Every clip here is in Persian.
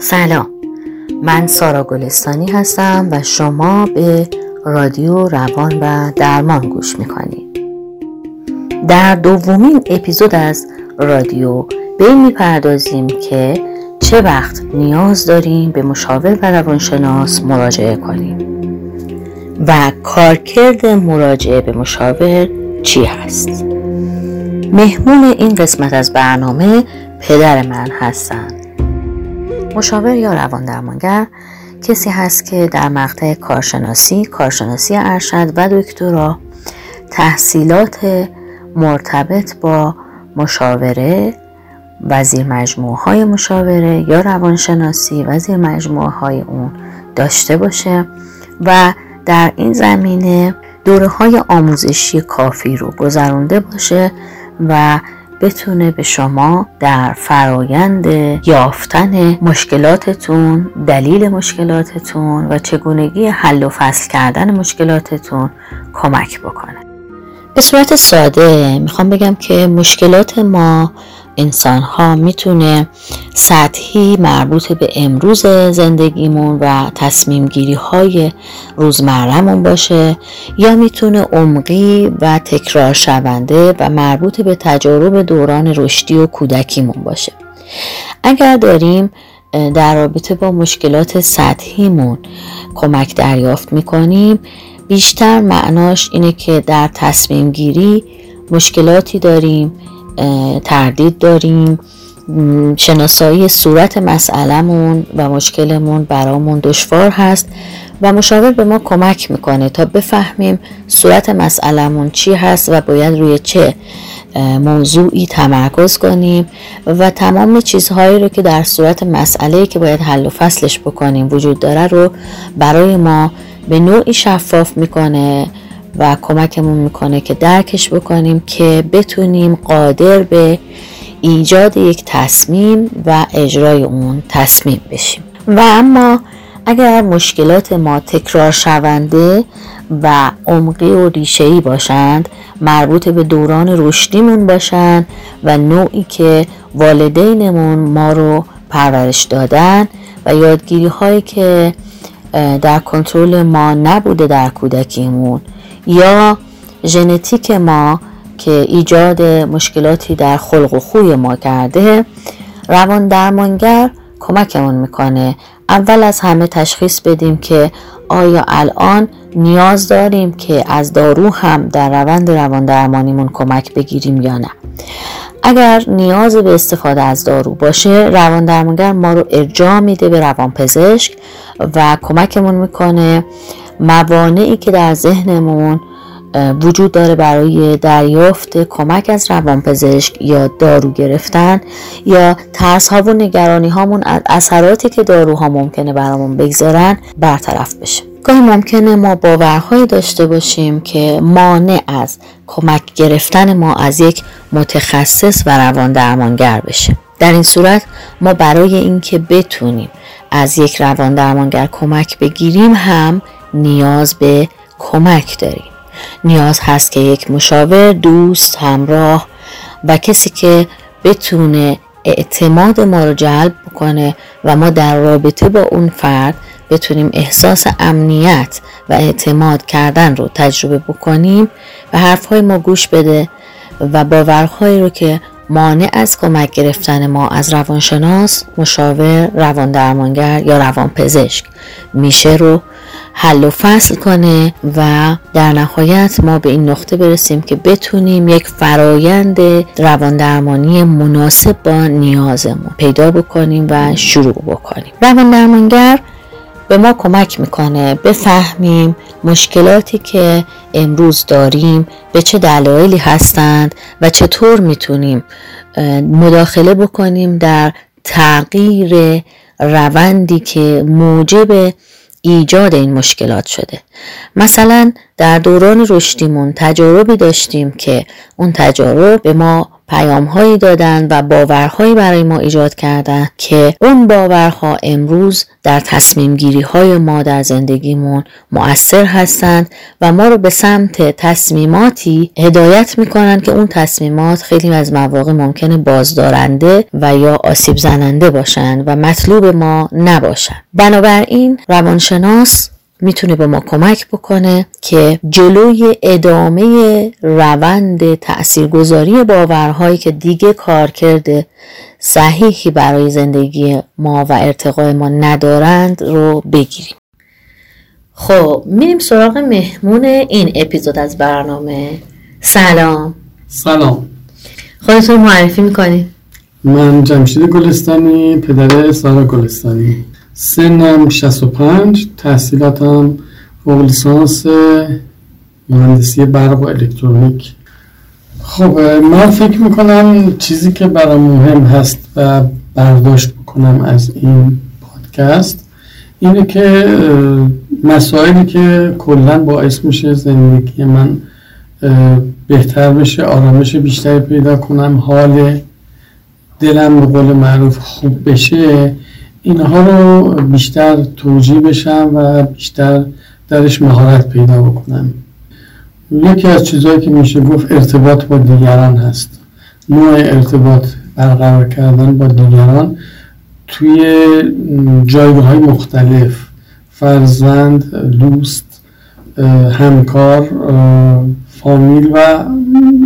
سلام. من سارا گلستانی هستم و شما به رادیو روان و درمان گوش می‌کنید. در دومین اپیزود از رادیو به این می‌پردازیم که چه وقت نیاز داریم به مشاور و روانشناس مراجعه کنیم و کارکرد مراجعه به مشاور چی هست. مهمون این قسمت از برنامه پدر من هستند مشاور یا روان درمانگر کسی هست که در مقطع کارشناسی، کارشناسی ارشد و دکترا تحصیلات مرتبط با مشاوره وزیر مجموعه های مشاوره یا روانشناسی وزیر مجموعه های اون داشته باشه و در این زمینه دوره های آموزشی کافی رو گذرونده باشه و بتونه به شما در فرایند یافتن مشکلاتتون دلیل مشکلاتتون و چگونگی حل و فصل کردن مشکلاتتون کمک بکنه. به صورت ساده می‌خوام بگم که مشکلات ما انسان ها می‌تونه سطحی مربوط به امروز زندگیمون و تصمیم گیری های روزمرهمون باشه یا می‌تونه عمقی و تکرار شونده و مربوط به تجارب دوران رشدی و کودکیمون باشه. اگر داریم در رابطه با مشکلات سطحیمون کمک دریافت می‌کنیم بیشتر معناش اینه که در تصمیم گیری مشکلاتی داریم تردید داریم. شناسایی صورت مسئلهمون و مشکلمون برامون دشوار هست و مشاور به ما کمک می‌کنه تا بفهمیم صورت مسئلهمون چی هست و باید روی چه موضوعی تمرکز کنیم و تمام چیزهایی رو که در صورت مسئله که باید حل و فصلش بکنیم وجود داره رو برای ما به نوعی شفاف می‌کنه. و کمکمون می‌کنه که درکش بکنیم که بتونیم قادر به ایجاد یک تصمیم و اجرای اون تصمیم بشیم. و اما اگر مشکلات ما تکرار شونده و عمقی و ریشه‌ای باشند مربوط به دوران رشدیمون باشند و نوعی که والدینمون ما رو پرورش دادن و یادگیری هایی که در کنترل ما نبوده در کودکیمون یا ژنتیک ما که ایجاد مشکلاتی در خلق و خوی ما کرده روان درمانگر کمکمون می‌کنه. اول از همه تشخیص بدیم که آیا الان نیاز داریم که از دارو هم در روند روان درمانیمون کمک بگیریم یا نه. اگر نیاز به استفاده از دارو باشه روان درمانگر ما رو ارجاع میده به روان پزشک و کمکمون می‌کنه. موانعی که در ذهنمون وجود داره برای دریافت کمک از روانپزشک یا دارو گرفتن یا ترس ها و نگرانی هامون از اثراتی که داروها ممکنه برامون بگذارن برطرف بشه. گاهی ممکنه ما باورهایی داشته باشیم که مانع از کمک گرفتن ما از یک متخصص و روان درمانگر بشه. در این صورت ما برای اینکه بتونیم از یک روان درمانگر کمک بگیریم هم نیاز به کمک داریم. نیاز هست که یک مشاور دوست همراه و کسی که بتونه اعتماد ما رو جلب بکنه و ما در رابطه با اون فرد بتونیم احساس امنیت و اعتماد کردن رو تجربه بکنیم و حرفهای ما گوش بده و باورهایی رو که مانع از کمک گرفتن ما از روانشناس، مشاور، روان درمانگر یا روان پزشک میشه رو حل و فصل کنه و در نهایت ما به این نقطه برسیم که بتونیم یک فرایند روان درمانی مناسب با نیازمون پیدا بکنیم و شروع بکنیم. روان درمانگر به ما کمک می‌کنه بفهمیم مشکلاتی که امروز داریم به چه دلایلی هستند و چطور می‌تونیم مداخله بکنیم در تغییر روندی که موجب ایجاد این مشکلات شده. مثلا در دوران رشدیمون تجاربی داشتیم که اون تجارب به ما پیام هایی دادن و باورهایی برای ما ایجاد کردن که اون باورها امروز در تصمیم گیری های ما در زندگیمون مؤثر هستند و ما رو به سمت تصمیماتی هدایت می‌کنن که اون تصمیمات خیلی از مواقع ممکنه بازدارنده و یا آسیب زننده باشند و مطلوب ما نباشند. بنابراین روانشناس می‌تونه به ما کمک بکنه که جلوی ادامه روند تاثیرگذاری باورهایی که دیگه کار کرده صحیحی برای زندگی ما و ارتقای ما ندارند رو بگیریم. خب میریم سراغ مهمون این اپیزود از برنامه. سلام. سلام. خودتون معرفی می‌کنیم من جمشید گلستانی پدر سارا گلستانی. سنم 65 تحصیلاتم فوق لیسانس مهندسی برق و الکترونیک. خب من فکر می‌کنم چیزی که برام مهم هست و برداشت بکنم از این پادکست اینه که مسائلی که کلا باعث میشه زندگی من بهتر بشه آرامش بیشتری پیدا کنم حال دلم به قول معروف خوب بشه. اینها رو بیشتر توجیه بشم و بیشتر درش مهارت پیدا بکنم. یکی از چیزهایی که میشه گفت ارتباط با دیگران هست. نوع ارتباط برقرار کردن با دیگران توی جایگاه مختلف فرزند دوست همکار فامیل و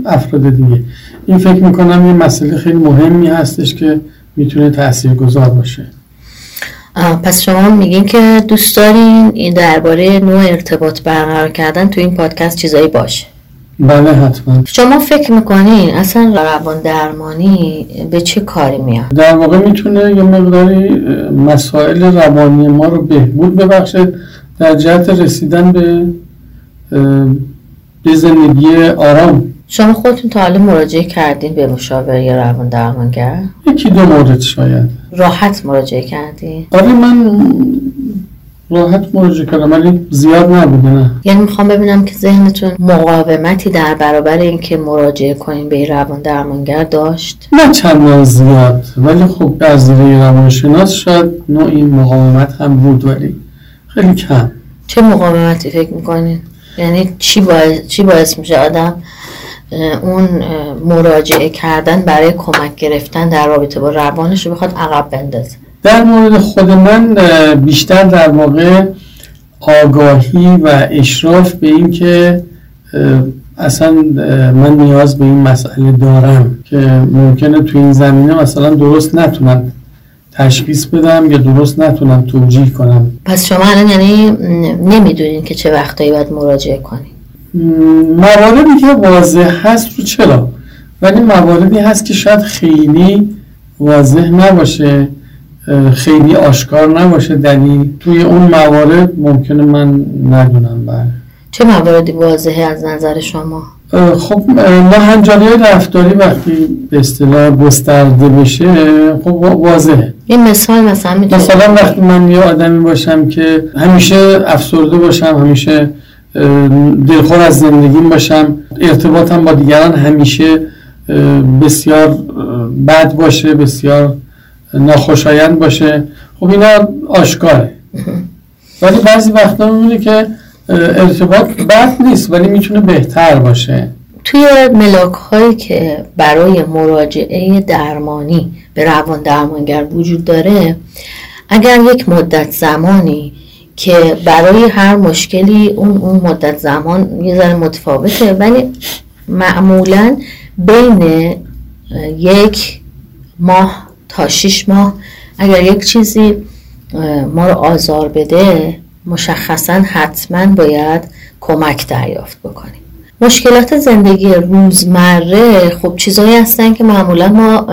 افراد دیگه. این فکر می‌کنم یه مسئله خیلی مهمی هستش که می‌تونه تأثیر گذار باشه. پس شما میگین که دوست دارین درباره نوع ارتباط برقرار کردن تو این پادکست چیزایی باشه. بله حتما. شما فکر می‌کنین اصلا روان درمانی به چه کاری میاد؟ در واقع می‌تونه یه مقداری مسائل روانی ما رو بهبود ببخشه در جهت رسیدن به به زندگی آرام. شما خودتون تا حالا مراجعه کردین به مشاور یا روان درمانگر یکی دو مورد شاید. راحت مراجعه کردین؟ آره من راحت مراجعه کردم ولی زیاد نبوده نه. یعنی می‌خوام ببینم که ذهنتون مقاومتی در برابر اینکه مراجعه کنین به روان درمانگر داشت؟ نه چندان زیاد ولی خب از زیر روانشناس شاید نوعی مقاومت هم بود ولی خیلی کم. چه مقاومتی فکر می‌کنین؟ یعنی چی باعث, چی باعث میشه آدم اون مراجعه کردن برای کمک گرفتن در رابطه با روانش رو بخواد عقب بندازه. در مورد خود من بیشتر در واقع آگاهی و اشراف به این که اصلا من نیاز به این مسئله دارم که ممکنه تو این زمینه مثلا درست نتونم تشخیص بدم یا درست نتونم توجیه کنم. پس شما الان یعنی نمی‌دونین که چه وقتایی باید مراجعه کنید مواردی که واضح هست رو چرا؟ ولی مواردی هست که شاید خیلی واضح نباشه خیلی آشکار نباشه دلیل توی اون موارد ممکنه من ندونم بله. چه مواردی واضحه از نظر شما؟ خب ناهنجاری رفتاری وقتی به اصطلاح گسترده بشه خب واضحه. این مثال مثلا مثلا وقتی من یه آدمی باشم که همیشه افسرده باشم همیشه دلخور از زندگیم باشم. ارتباطم با دیگران همیشه بسیار بد باشه بسیار ناخوشایند باشه. خب اینا آشکاره. ولی بعضی وقتا می‌بینه که ارتباط بد نیست ولی می‌تونه بهتر باشه. توی ملاک هایی که برای مراجعه درمانی به روان درمانگر وجود داره اگر یک مدت زمانی که برای هر مشکلی اون اون مدت زمان یه ذره متفاوته ولی معمولا بین یک ماه تا شیش ماه اگر یک چیزی ما رو آزار بده مشخصا حتما باید کمک دریافت بکنیم. مشکلات زندگی روزمره خب چیزهایی هستن که معمولا ما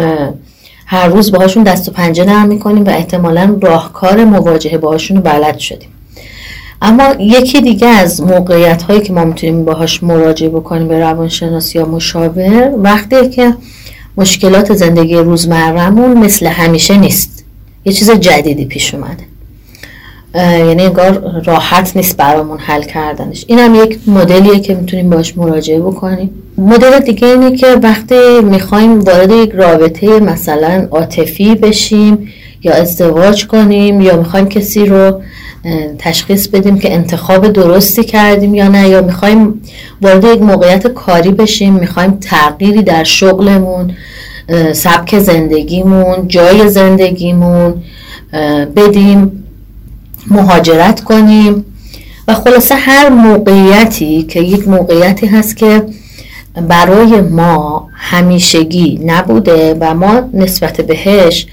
هر روز باهاشون دست و پنجه نرم می‌کنیم و احتمالا راهکار مواجهه باهاشون رو بلد شدیم. اما یکی دیگه از موقعیت هایی که ما می‌تونیم باهاش مراجعه بکنیم به روانشناس یا مشاور وقتی که مشکلات زندگی روزمرهمون مثل همیشه نیست. یه چیز جدیدی پیش اومده. یعنی انگار راحت نیست برامون حل کردنش. این هم یک مدلیه که می‌تونیم باش مراجعه بکنیم. مدل دیگه اینه که وقتی می‌خوایم وارد یک رابطه مثلا عاطفی بشیم یا ازدواج کنیم یا می‌خوایم کسی رو تشخیص بدیم که انتخاب درستی کردیم یا نه یا می‌خوایم وارد یک موقعیت کاری بشیم می‌خوایم تغییری در شغلمون سبک زندگیمون جای زندگیمون بدیم. مهاجرت کنیم. و خلاصه هر موقعیتی که یک موقعیتی هست که برای ما همیشگی نبوده و ما نسبت بهش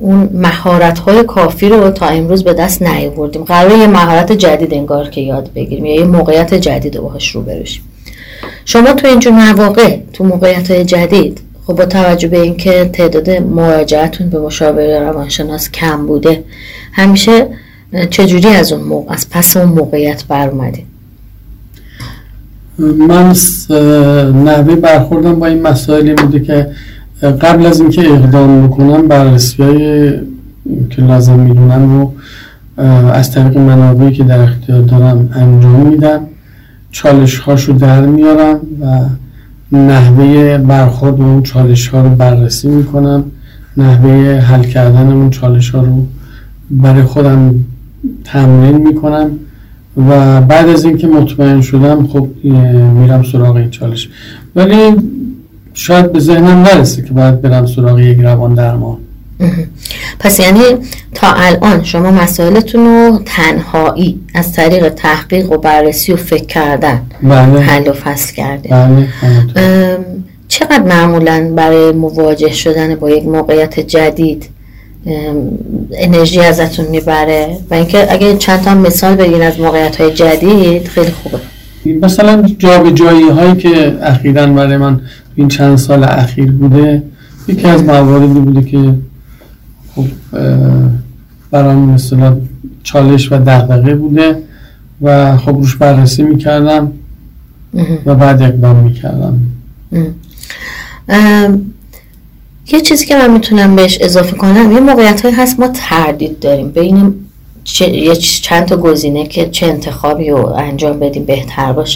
اون مهارت های کافی رو تا امروز به دست نیاوردیم. قرار یه مهارت جدید انگار که یاد بگیریم یا یه موقعیت جدید باهاش رو بروشیم شما تو اینجور مواقع تو موقعیت های جدید خب با توجه به اینکه تعداد مراجعتون به مشاور روانشناس کم بوده همیشه چجوری از اون موقع از پس اون موقعیت بر اومدید من نحوه برخوردم با این مسائلی بوده که قبل از اینکه اقدام بکنم بررسی های که لازم می‌دونم رو از طریق منابعی که در اختیار دارم انجام میدم. چالش هاشو در میارم و نحوه برخورد اون چالش ها رو بررسی می‌کنم. نحوه حل کردن اون چالش ها رو برای خودم تمرین می‌کنم و بعد از اینکه مطمئن شدم خب میرم سراغ این چالش ولی شاید به ذهنم نرسه که باید برم سراغ یک روان درمان پس یعنی تا الان شما مسائلتون رو تنهایی از طریق تحقیق و بررسی و فکر کردن بله. حل و فصل کرده بله. چقدر معمولا برای مواجه شدن با یک موقعیت جدید انرژی ازتون می‌بره و اینکه اگه چند تا مثال بگین از موقعیت های جدید خیلی خوبه. مثلا جایی هایی که اخیرا برای من این چند سال اخیر بوده یکی از مواردی بوده که خب برام مثلا چالش و دغدغه بوده و خب روش بررسی می‌کردم و بعد اقدام می‌کردم. یه چیزی که من می‌تونم بهش اضافه کنم یه موقعیت های هست ما تردید داریم. بین چند تا گزینه که چه انتخابی رو انجام بدیم بهتر باشه.